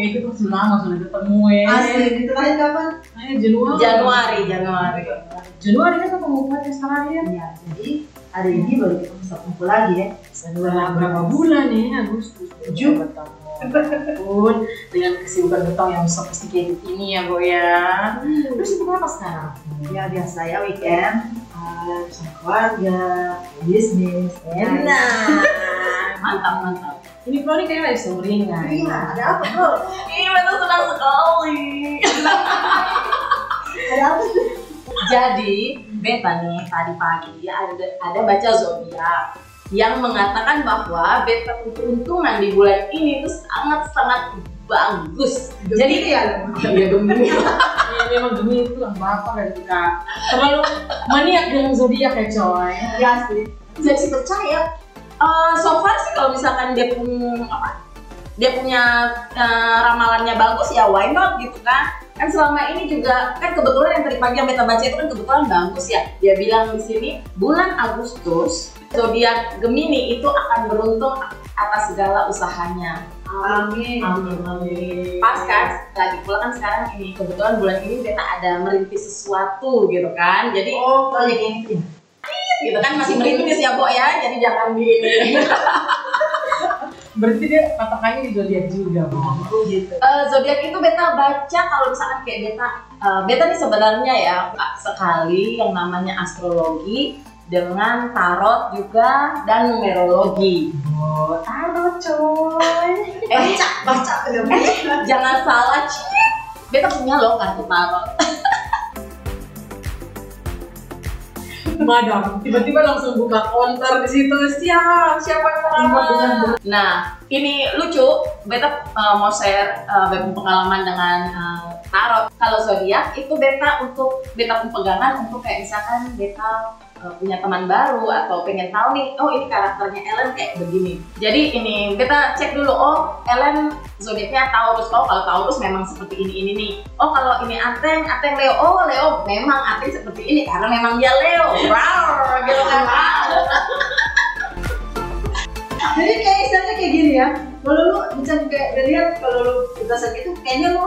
kayak itu tuh lama sudah ketemu ya. Asli, itu lahir kapan? Eh, Januari. Januari, Januari. Januari kan ketemu yang sekarang ya. Ya, jadi hari ini baru kita bisa kumpul lagi ya. Setelah berapa bulan nih Agustus Tujuh. bertemu pun dengan kesibukan betong yang sophisticated ini ya Bo ya terus itu apa sekarang? Ya biasa ya weekend uh, sama keluarga, bisnis, Enak. enak. mantap mantap ini Flo nih kayaknya sumringah Iya, ada apa bro? Ih, betul senang sekali. Ada apa tuh? Jadi, beta nih tadi pagi ada ada baca zodiak yang mengatakan bahwa beta keuntungan di bulan ini itu sangat sangat bagus. Jadi ya, Iya Gemini. Iya memang Gemini itu lah bapak dan kita terlalu maniak dengan zodiak ya coy. ya asli. jadi sih percaya. Eh, so far sih kalau misalkan dia punya apa? Dia punya eh, ramalannya bagus ya why not gitu kan? Kan selama ini juga kan kebetulan yang tadi pagi yang beta baca itu kan kebetulan bagus ya. Dia bilang di sini bulan Agustus zodiak Gemini itu akan beruntung atas segala usahanya. Amin. Amin, amin. Pas kan, lagi pula kan sekarang ini kebetulan bulan ini beta ada merintis sesuatu gitu kan. Jadi Oh, proyek yang itu ya? Gitu kan masih merintis ya, Bo ya. Jadi jangan di. Berarti dia patokannya di zodiak juga, Bu. Oh gitu. Eh, zodiak itu beta baca kalau misalkan kayak beta eh, beta nih sebenarnya ya sekali yang namanya astrologi dengan tarot juga dan numerologi. Oh, tarot coy. Eh, Baca, baca baca. jangan salah, Cik. Beta punya loh kartu tarot. Madam, tiba-tiba langsung buka counter di situ. Siap, siapa yang Iya, mau benar. Nah, ini lucu. Beta uh, mau share uh, pengalaman dengan uh, tarot. Kalau zodiak itu beta untuk beta pegangan untuk kayak misalkan beta punya teman baru atau pengen tahu nih, oh ini karakternya Ellen kayak begini. Jadi ini beta cek dulu, oh Ellen zodiaknya Taurus. Oh kalau Taurus memang seperti ini ini nih. Oh kalau ini Ateng, Ateng Leo. Oh Leo memang Ateng seperti ini karena memang dia Leo. Wow, gitu kan. Jadi kayak istilahnya kayak gini ya. Kalau lu bisa kayak lihat kalau lu berdasar itu kayaknya lu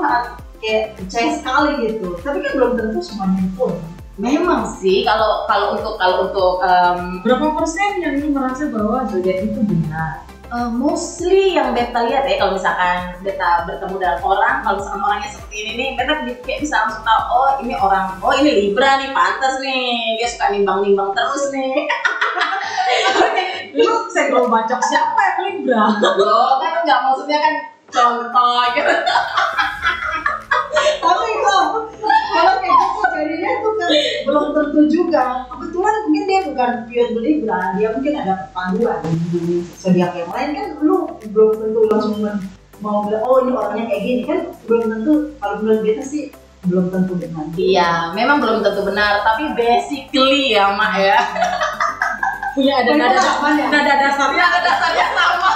kayak percaya sekali gitu. Tapi kan belum tentu semuanya full. Memang sih kalau kalau untuk kalau untuk um, Berapa persen yang lu merasa bahwa zodiak itu benar? uh, mostly yang beta lihat ya kalau misalkan beta bertemu dengan orang kalau misalkan orangnya seperti ini nih beta kayak bisa langsung tahu oh ini orang oh ini libra nih pantas nih dia suka nimbang-nimbang terus nih Lu senggol bacok siapa yang Libra? loh kan nggak maksudnya kan contoh gitu Tapi kalau kalau kayak gitu jadinya tuh kan belum tentu juga. Kebetulan mungkin dia bukan pure Libra, dia mungkin ada perpaduan di zodiak yang lain kan lu belum tentu langsung men- mau bilang oh ini orangnya kayak gini kan belum tentu kalau menurut kita sih belum tentu benar. iya memang belum tentu benar tapi basically ya mak ya Punya ada nada pengalaman ya? nada dasarnya ada dasarnya sama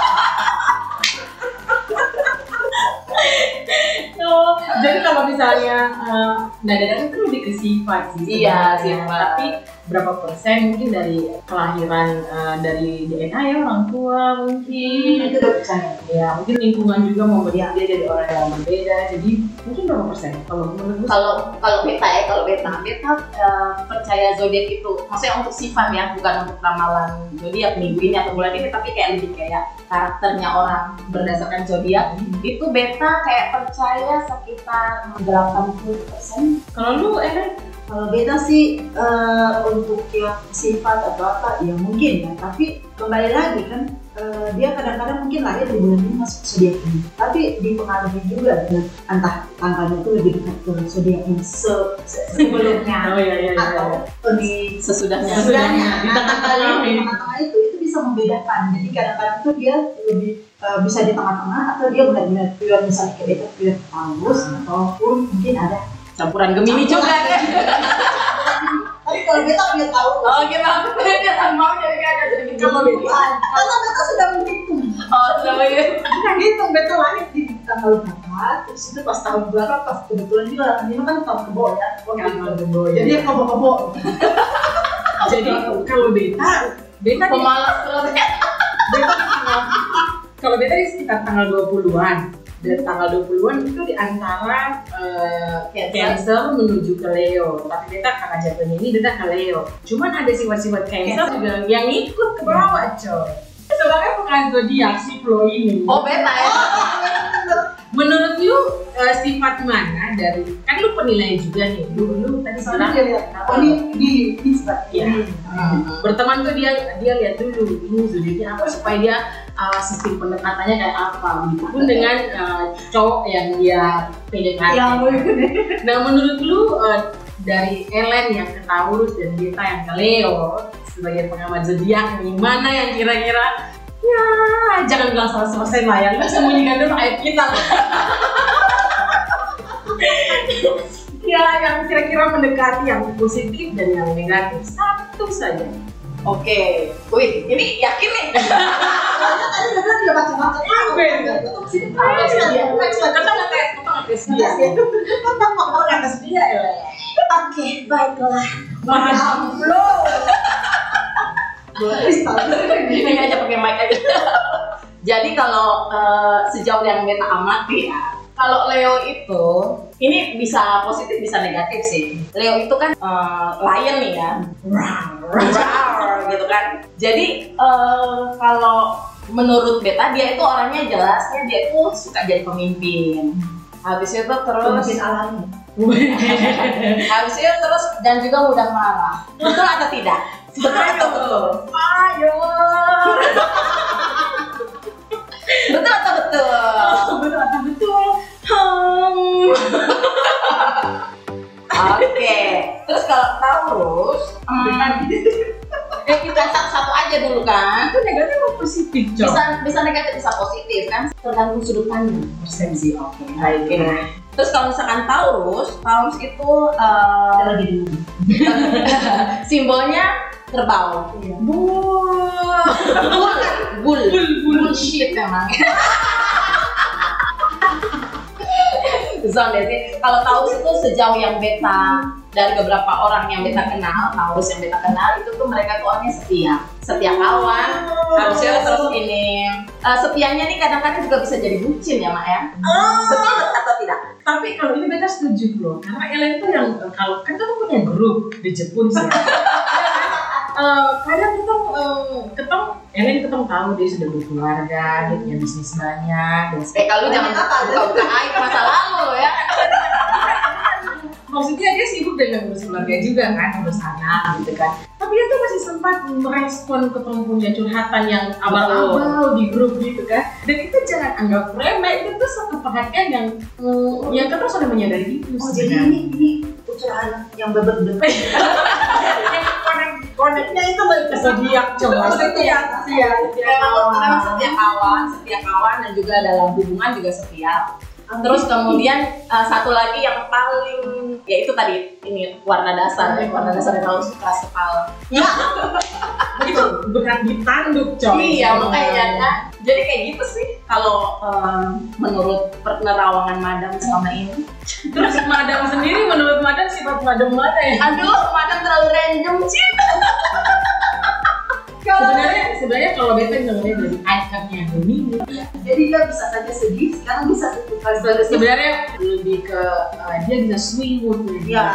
Oh, jadi kalau misalnya uh, nada dasar itu lebih ke sifat sih. Iya, sifat. Tapi berapa persen mungkin dari kelahiran uh, dari DNA ya orang tua mungkin. Itu udah percaya. Ya, mungkin lingkungan juga membuat dia jadi orang yang berbeda. Jadi mungkin berapa persen? Kalau menurut kalau kalau beta ya kalau beta beta eh, percaya zodiak itu maksudnya untuk sifat ya bukan untuk ramalan zodiak minggu ini atau bulan ini tapi kayak lebih kayak karakternya orang berdasarkan zodiak itu beta kayak percaya sekitar 80 persen kalau lu Eren Kalau beta sih eh, untuk yang sifat atau apa ya mungkin ya, tapi kembali lagi kan eh, dia kadang-kadang mungkin lahir di bulan ini masuk zodiak ini, tapi dipengaruhi juga dengan entah tanggalnya itu lebih dekat ke zodiak yang se- se- sebelumnya oh iya iya iya. atau di sesudahnya Sesudahnya. Di Nah, tengah-tengah di itu bisa membedakan. Jadi kadang-kadang itu dia lebih eh, bisa di tengah-tengah atau dia benar-benar pure misalnya kayak beta pure Taurus ataupun mungkin ada campuran gemini juga kan tapi kalau beta pure Taurus oh gitu dia kan mau jadi kayak ada jadi gemini karena beta sudah menghitung. oh sudah begitu Kita hitung beta lahir di tanggal berapa, terus itu pas tahun berapa, pas kebetulan juga ini kan tahun kebo ya. Tahun kebo, ya. Jadi kebo-kebo. Jadi kalau beta beta pemalas terus beta kalau beta di sekitar tanggal 20-an dari tanggal 20-an itu di antara eh, Cancer. Menuju ke Leo. Tapi beta karena jatuhnya ini beta ke Leo. Cuman ada sifat-sifat Cancer juga yang ikut ke bawah coy. Sebenarnya bukan zodiak si Flo ini. Oh beta ya. Menurut lu eh, sifat mana dari kan lu penilaian juga nih. Lu, lu tadi Soalnya bilang dia lihat, oh ini di Insta. Iya. Ini. berteman tuh dia dia lihat dulu ini zodiaknya apa supaya dia uh, sistem pendekatannya kayak apa begitupun dengan uh, cowok yang dia PDKT. Yang Nah menurut lu uh, dari Ellen yang ke Taurus dan Beta yang ke Leo sebagai pengamat zodiak nih mana yang kira-kira ya jangan bilang sama selesai lah ya nggak sembunyikan dulu aib kita ya yang kira-kira mendekati yang positif dan yang negatif satu saja Oke. Wih, ini yakin nih. Soalnya tadi udah bilang? Tetap sih ngetes, ngetes dia. Ngetes dia ya. Oke, baiklah. Mahal. Boleh, Ini aja pakai mic aja. Jadi kalau eh, sejauh yang beta amati ya, kalau Leo itu ini bisa positif bisa negatif sih. Leo itu kan eh, lion nih ya, Rawr, gitu kan. Jadi eh, kalau menurut beta dia itu orangnya jelasnya dia itu suka jadi pemimpin. Habis itu terus Pemimpin alami. habis itu terus dan juga mudah marah. Betul atau tidak? Betul atau betul? Ayo. Betul atau betul? Betul betul betul. Hmm. Oke. Terus kalau Taurus, hmm, eh kita satu-satu aja dulu kan. Itu negatif atau positif, Cok? Bisa bisa negatif bisa positif kan, tergantung sudut pandang. persepsi. Oke. Oke. Terus kalau misalkan Taurus, Taurus itu Ada lagi dulu. simbolnya kerbau. Bull, bull, Bul, bul. bullshit memang. Zon ya sih. Kalau Taurus itu sejauh yang beta dari beberapa orang yang beta kenal, Taurus yang beta kenal itu tuh mereka tuh orangnya setia, setia kawan. Harusnya terus ini eh, setianya nih kadang-kadang juga bisa jadi bucin ya mak ya. Betul atau tidak? Tapi kalau ini beta setuju loh, karena Ellen itu yang kalau kan kita punya grup di Jepun sih. Eh, kadang kita eh, ketemu Ellen ketemu tahu dia sudah berkeluarga, dia punya bisnis banyak dan Eh kalau lu jangan Apa? buka-buka aib masa lalu ya. maksudnya dia sibuk dengan ngurus keluarga juga kan ngurus anak gitu kan tapi dia tuh masih sempat merespon ke punya curhatan yang abal-abal di grup gitu kan dan itu jangan anggap remeh itu tuh satu perhatian yang mm, yang kita sudah menyadari itu Oh, jadi ini ini ucapan yang bebet-bebet. yang konek koneknya itu balik ke zodiak coba. Setia, setia setia kawan, setia kawan dan juga dalam hubungan juga setia. Terus kemudian uh, satu lagi yang paling ya itu tadi ini warna dasar ya warna dasar yang kalau suka sekal. itu berat ditanduk coy. Iya makanya kan. Jadi kayak gitu sih kalau um, menurut penerawangan madam selama ini. terus madam sendiri menurut madam sifat madam mana ya? Aduh, madam terlalu random sih. sebenarnya sebenarnya kalau beta bilangnya dari ikonnya Gemini Jadi dia bisa saja sedih, sekarang bisa sebenarnya lebih ke uh, dia bisa swing moodnya dia. Ya,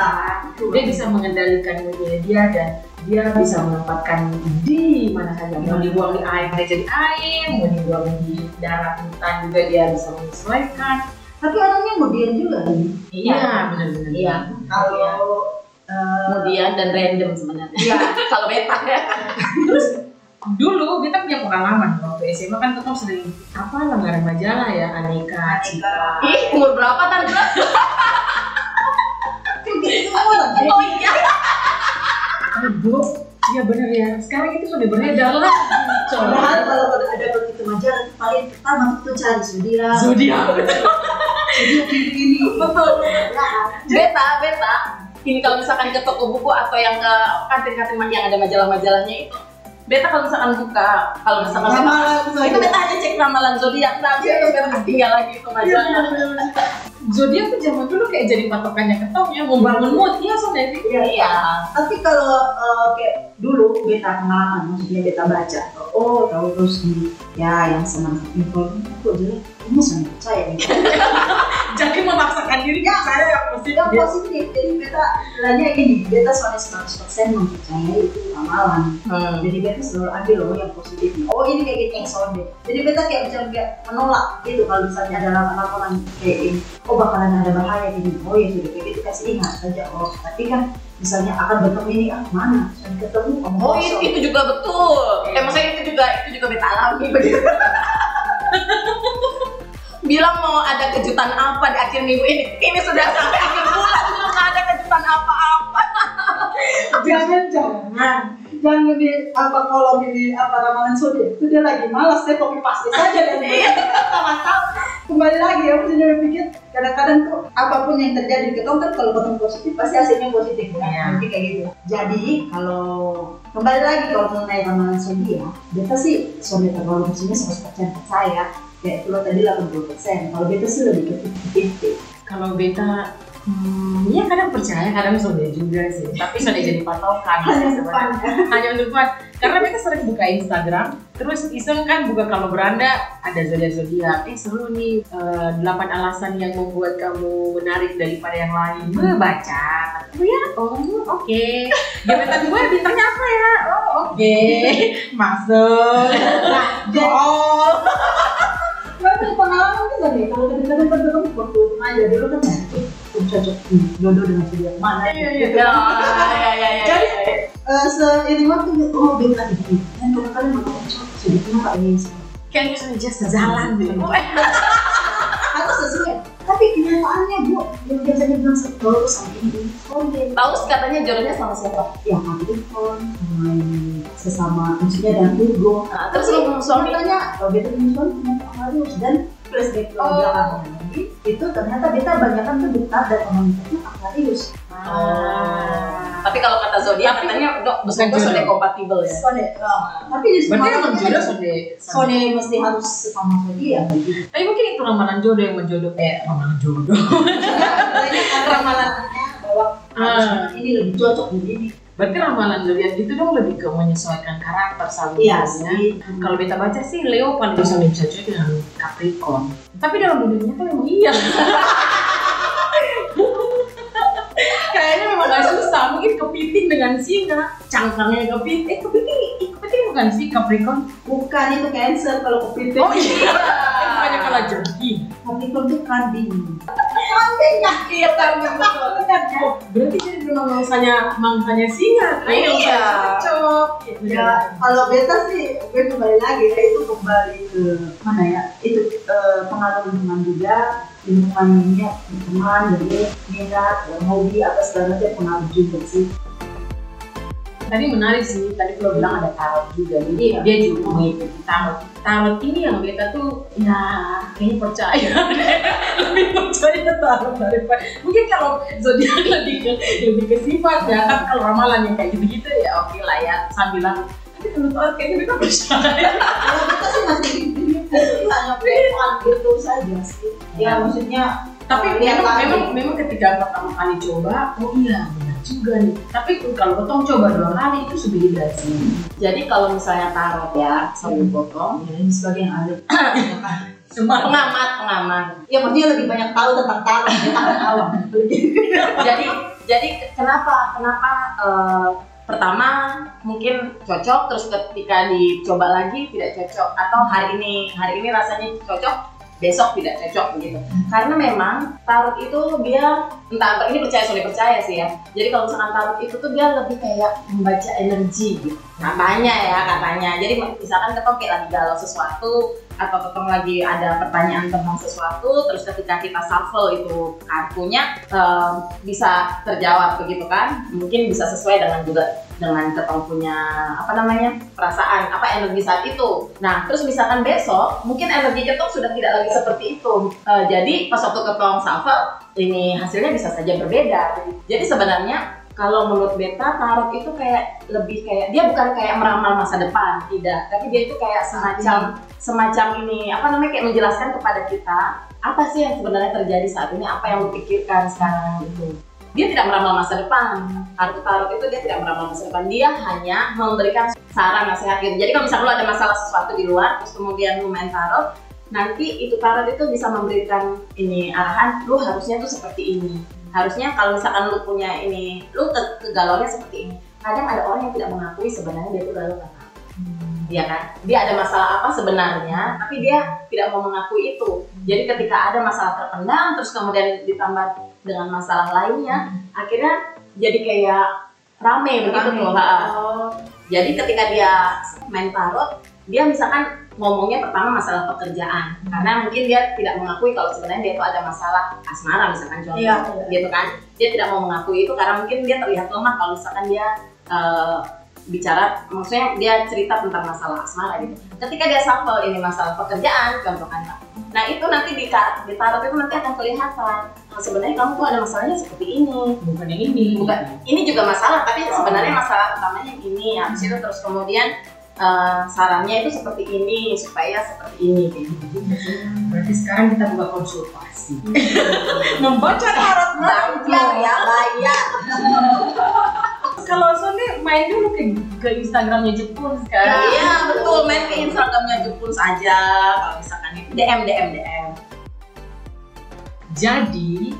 dia bisa mengendalikan moodnya dia dan dia bisa menempatkan di mana saja mau dibuang di air dia jadi air mau dibuang di darat hutan juga dia bisa menyesuaikan Tapi orangnya kemudian juga nih. iya benar-benar Iya. Kalau eh, Kemudian dan random sebenarnya. Iya. kalau beta ya. terus dulu kita punya pengalaman waktu SMA kan tetap sering apa lembaran majalah ya aneka citra Ih, umur berapa tante? gitu. Oh iya. Aduh iya benar ya sekarang itu sudah beredar lah Padahal kalau ada begitu majalah itu paling pertama itu cari zodiak. zodiak Zodiak ini ini. betul Beta, beta. Ini kalau misalkan ke toko buku atau yang ke kantin-kantin yang ada majalah-majalahnya itu. Beta kalau misalkan buka, kalau misalkan beta, Ramalan itu beta hanya cek ramalan zodiak, tapi itu beta tinggal lagi itu majalah. Zodiak tuh zaman dulu kayak jadi patokannya ketong ya mau bangun mood iya soalnya Iya. Tapi kalau eh, kayak dulu beta pengalaman, maksudnya beta baca, oh tahu terus nih, ya yang senang info kok jelek. ini sudah percaya Jadi memaksakan diri Ya. saya yang positif. jadi beta bilangnya gini beta soalnya 100% mempercayai itu ramalan Hmm. jadi beta selalu ambil loh yang positif oh ini kayak gini episode jadi beta kayak macam kayak menolak gitu kalau misalnya ada laporan kayak ini oh bakalan ada bahaya gini oh ya sudah kayak gitu kasih ingat saja oh tapi kan misalnya akan bertemu ini ah mana sudah ketemu om Oh itu, itu juga betul. Eh maksudnya itu juga itu juga beta alami begitu. Bilang mau ada kejutan apa di akhir minggu ini. Ini sudah sampai akhir bulan belum ada kejutan apa-apa. jangan jangan. Jangan lebih apa kalau ini apa ramalan zodiak itu dia lagi malas saya copy paste saja dan tahu kembali lagi ya maksudnya berpikir kadang-kadang tuh apa pun yang terjadi kita kan kalau ketemu positif pasti hasilnya positif ya Iya. mungkin kayak gitu. Jadi kalau kembali lagi kalau mengenai ramalan zodiak beta sih zodiak kalau maksudnya 100% percaya kayak lo tadi 80% kalau beta sih lebih ke 50 Kalau beta, hmm, ya kadang percaya, kadang sudah juga sih. Tapi sudah jadi patokan. hanya sih depan sebenarnya. Hanya untuk fun. Karena beta sering buka Instagram, terus iseng kan buka kalau beranda ada zodiak zodiak. Eh seru nih, eh, delapan alasan yang membuat kamu menarik daripada yang lain. Gue baca. Oh ya, oh oke. Gebetan gue bintangnya apa ya? Oh oke. Masuk. nah Oh. Punya pengalaman kan tadi, kalau kadang-kadang kan ketemu waktu remaja dulu kan eh, oh, cocok jodoh dengan si dia mana Iya, iya, gitu. Ya, ya, ya, ya. Jadi eh, seiring waktu oh beta gitu, dan kadang-kadang mau cocok sudah kenapa ini Kayaknya sudah just sejalan deh. atau sesuai. Tapi kenyataannya bu, yang biasanya bilang setulus sama ini, Tahu katanya jodohnya sama siapa? ya Capricorn, main sesama maksudnya dan Virgo. Nah, terus lu suami tanya, oh beta punya suami Aquarius dan flashback Oh. belakang lagi, itu ternyata beta banyak kan tuh dekat dan komunitasnya Aquarius. Ah. Tapi kalau kata zodiak katanya dok, bukan zodiak jodoh. kompatibel ya. Sone, oh, tapi justru Berarti malah emang kita- jodoh sudah Sone mesti harus sama zodiak gitu. Tapi mungkin itu ramalan jodoh yang menjodoh eh ramalan jodoh. Banyak kan ramalannya bahwa Ah. ini lebih cocok begini. Berarti ramalan zodiak itu dong lebih ke menyesuaikan karakter Iya jenisnya. sih. Kalau kita baca sih Leo paling bisa mencocok dengan Capricorn. Tapi dalam dunia nyata memang iya. Kayaknya memang gak susah. Mungkin kepiting dengan singa, cangkangnya kepiting. Eh kepiting, eh, kepiting bukan sih Capricorn? Bukan itu cancer kalau kepiting. Oh iya. Eh, Bukannya kalah jerky. Capricorn itu kambing. Ya? Iya, kambing, betul. Benar? Oh, berarti jadi memang mangsanya mangsanya singa. kan? Iya. Cocok. Ya, kalau beta sih, gue kembali lagi ya itu kembali ke mana ya? Itu eh, pengaruh lingkungan juga, lingkungannya teman, jadi minat, ya, hobi apa segala macam pengaruh juga sih. Tadi menarik sih, tadi lo bilang ada tarot juga, jadi Iya. dia juga mengikuti tarot. Tarot ini yang beta tuh, ya kayaknya percaya, lebih percaya tarot daripada mungkin kalau zodiak lebih ke lebih ke sifat ya kan kalau ramalan yang kayak gitu-gitu ya oke lah ya sambilan. Tapi kalau tarot kayaknya beta percaya. Beta sih masih gitu, hanya pelan gitu saja sih. Ya maksudnya Tapi memang, memang memang ketika pertama kali coba, oh iya juga nih. Tapi kalau potong coba dua kali itu sudah sih. Jadi kalau misalnya tarot ya, sambil potong, ya ini sebagai yang ahli. Cuma pengamat, pengamat. Ya maksudnya lebih banyak tahu tentang tarot, awam. jadi jadi kenapa kenapa eh, pertama mungkin cocok terus ketika dicoba lagi tidak cocok atau hari ini hari ini rasanya cocok besok tidak cocok begitu. Karena memang tarot itu dia entah apa ini percaya sudah percaya sih ya. Jadi kalau misalkan tarot itu tuh dia lebih kayak membaca energi gitu. Katanya ya katanya. Jadi misalkan ketong kayak lagi galau sesuatu atau ketong lagi ada pertanyaan tentang sesuatu terus ketika kita shuffle itu kartunya em, bisa terjawab begitu kan mungkin bisa sesuai dengan juga dengan ketong punya apa namanya perasaan apa energi saat itu. Nah terus misalkan besok mungkin energi ketong sudah tidak lagi seperti itu. Eh, jadi pas waktu ketong shuffle ini hasilnya bisa saja berbeda. Jadi sebenarnya kalau menurut beta tarot itu kayak lebih kayak dia bukan kayak meramal masa depan tidak. Tapi dia itu kayak semacam semacam ini apa namanya kayak menjelaskan kepada kita apa sih yang sebenarnya terjadi saat ini apa yang lu pikirkan sekarang itu dia tidak meramal masa depan kartu tarot itu dia tidak meramal masa depan dia hanya memberikan saran nasihat gitu jadi kalau misalnya lu ada masalah sesuatu di luar terus kemudian lu main tarot nanti itu tarot itu bisa memberikan ini arahan lu harusnya tuh seperti ini harusnya kalau misalkan lu punya ini lu ke kegalauannya seperti ini kadang ada orang yang tidak mengakui sebenarnya dia tuh galau karena. Iya kan? Dia ada masalah apa sebenarnya, tapi dia tidak mau mengakui itu. Jadi ketika ada masalah terpendam, terus kemudian ditambah dengan masalah lainnya, akhirnya jadi kayak rame begitu tuh. Ha-ha. Oh, Jadi ketika dia main tarot, dia misalkan ngomongnya pertama masalah pekerjaan, karena mungkin dia tidak mengakui kalau sebenarnya dia itu ada masalah asmara misalkan contoh, Iya. gitu kan? Dia tidak mau mengakui itu karena mungkin dia terlihat lemah kalau misalkan dia eh, bicara, maksudnya dia cerita tentang masalah asmara gitu. Ketika dia shuffle ini masalah pekerjaan, contoh kan. Nah itu nanti di, di tarot itu nanti akan kelihatan. Nah, sebenarnya kamu tuh ada masalahnya seperti ini bukan yang ini. bukan ini juga masalah tapi sebenarnya masalah utamanya ini habis itu terus kemudian eh, sarannya itu seperti ini supaya seperti ini gitu. Berarti sekarang kita buka konsultasi. Membaca tarot bayar ya bayar Kalau Sony main dulu ke, ke Instagramnya Jepun sekarang. iya betul main ke Instagramnya Jepun saja kalau misalkan itu DM DM DM Jadi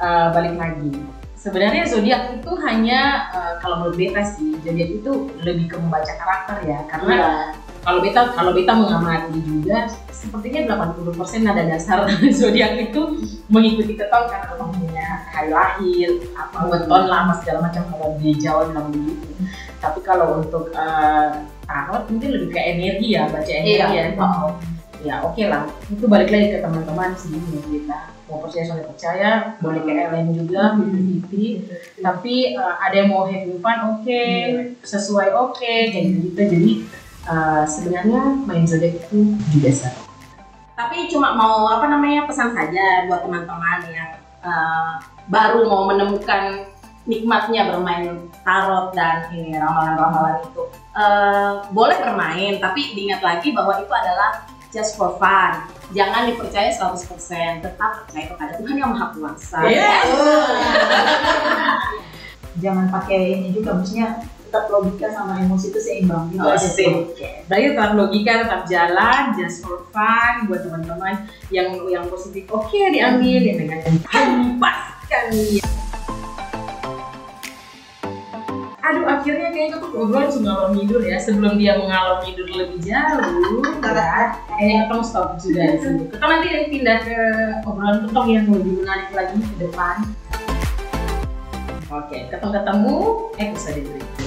eh, balik lagi. Sebenarnya zodiak itu hanya eh, kalau menurut beta sih, zodiak itu lebih ke membaca karakter ya. Karena Iya. Kalau beta kalau beta mengamati juga sepertinya 80% nada dasar zodiak itu mengikuti keton karena punya hari lahir, apa weton lah, apa segala macam kalau di Jawa bilang begitu. Tapi kalau untuk eh, tarot mungkin lebih ke energi ya, baca energi Iya. ya. Oh, ya oke lah. Itu balik lagi ke teman-teman sih kita. Mau percaya soalnya percaya, boleh ke LM juga, fifty Tapi eh, ada yang mau having fun, oke, sesuai oke, kayak gitu. Jadi eh, sebenarnya main zodiak itu juga seru. tapi cuma mau apa namanya pesan saja buat teman-teman yang eh, baru mau menemukan nikmatnya bermain tarot dan ini ramalan-ramalan itu Eh, boleh bermain tapi diingat lagi bahwa itu adalah just for fun jangan dipercaya 100% tetap percaya kepada Tuhan yang Maha Kuasa Yes. Jangan pakai ini juga, maksudnya tetap logika sama emosi itu seimbang. Itu Oh, aja sih. Berarti tetap logika, tetap jalan, just for fun buat teman-teman yang yang positif. Oke diambil, yang negatif hempaskan. Aduh, akhirnya kayaknya tuh obrolan langsung ngalor ngidul ya. Sebelum dia mengalor ngidul lebih jauh, ya, kayaknya kita stop sudah di sini. Kita nanti pindah ke obrolan ketok yang lebih menarik lagi ke depan. Oke, ketemu ketemu episode berikutnya.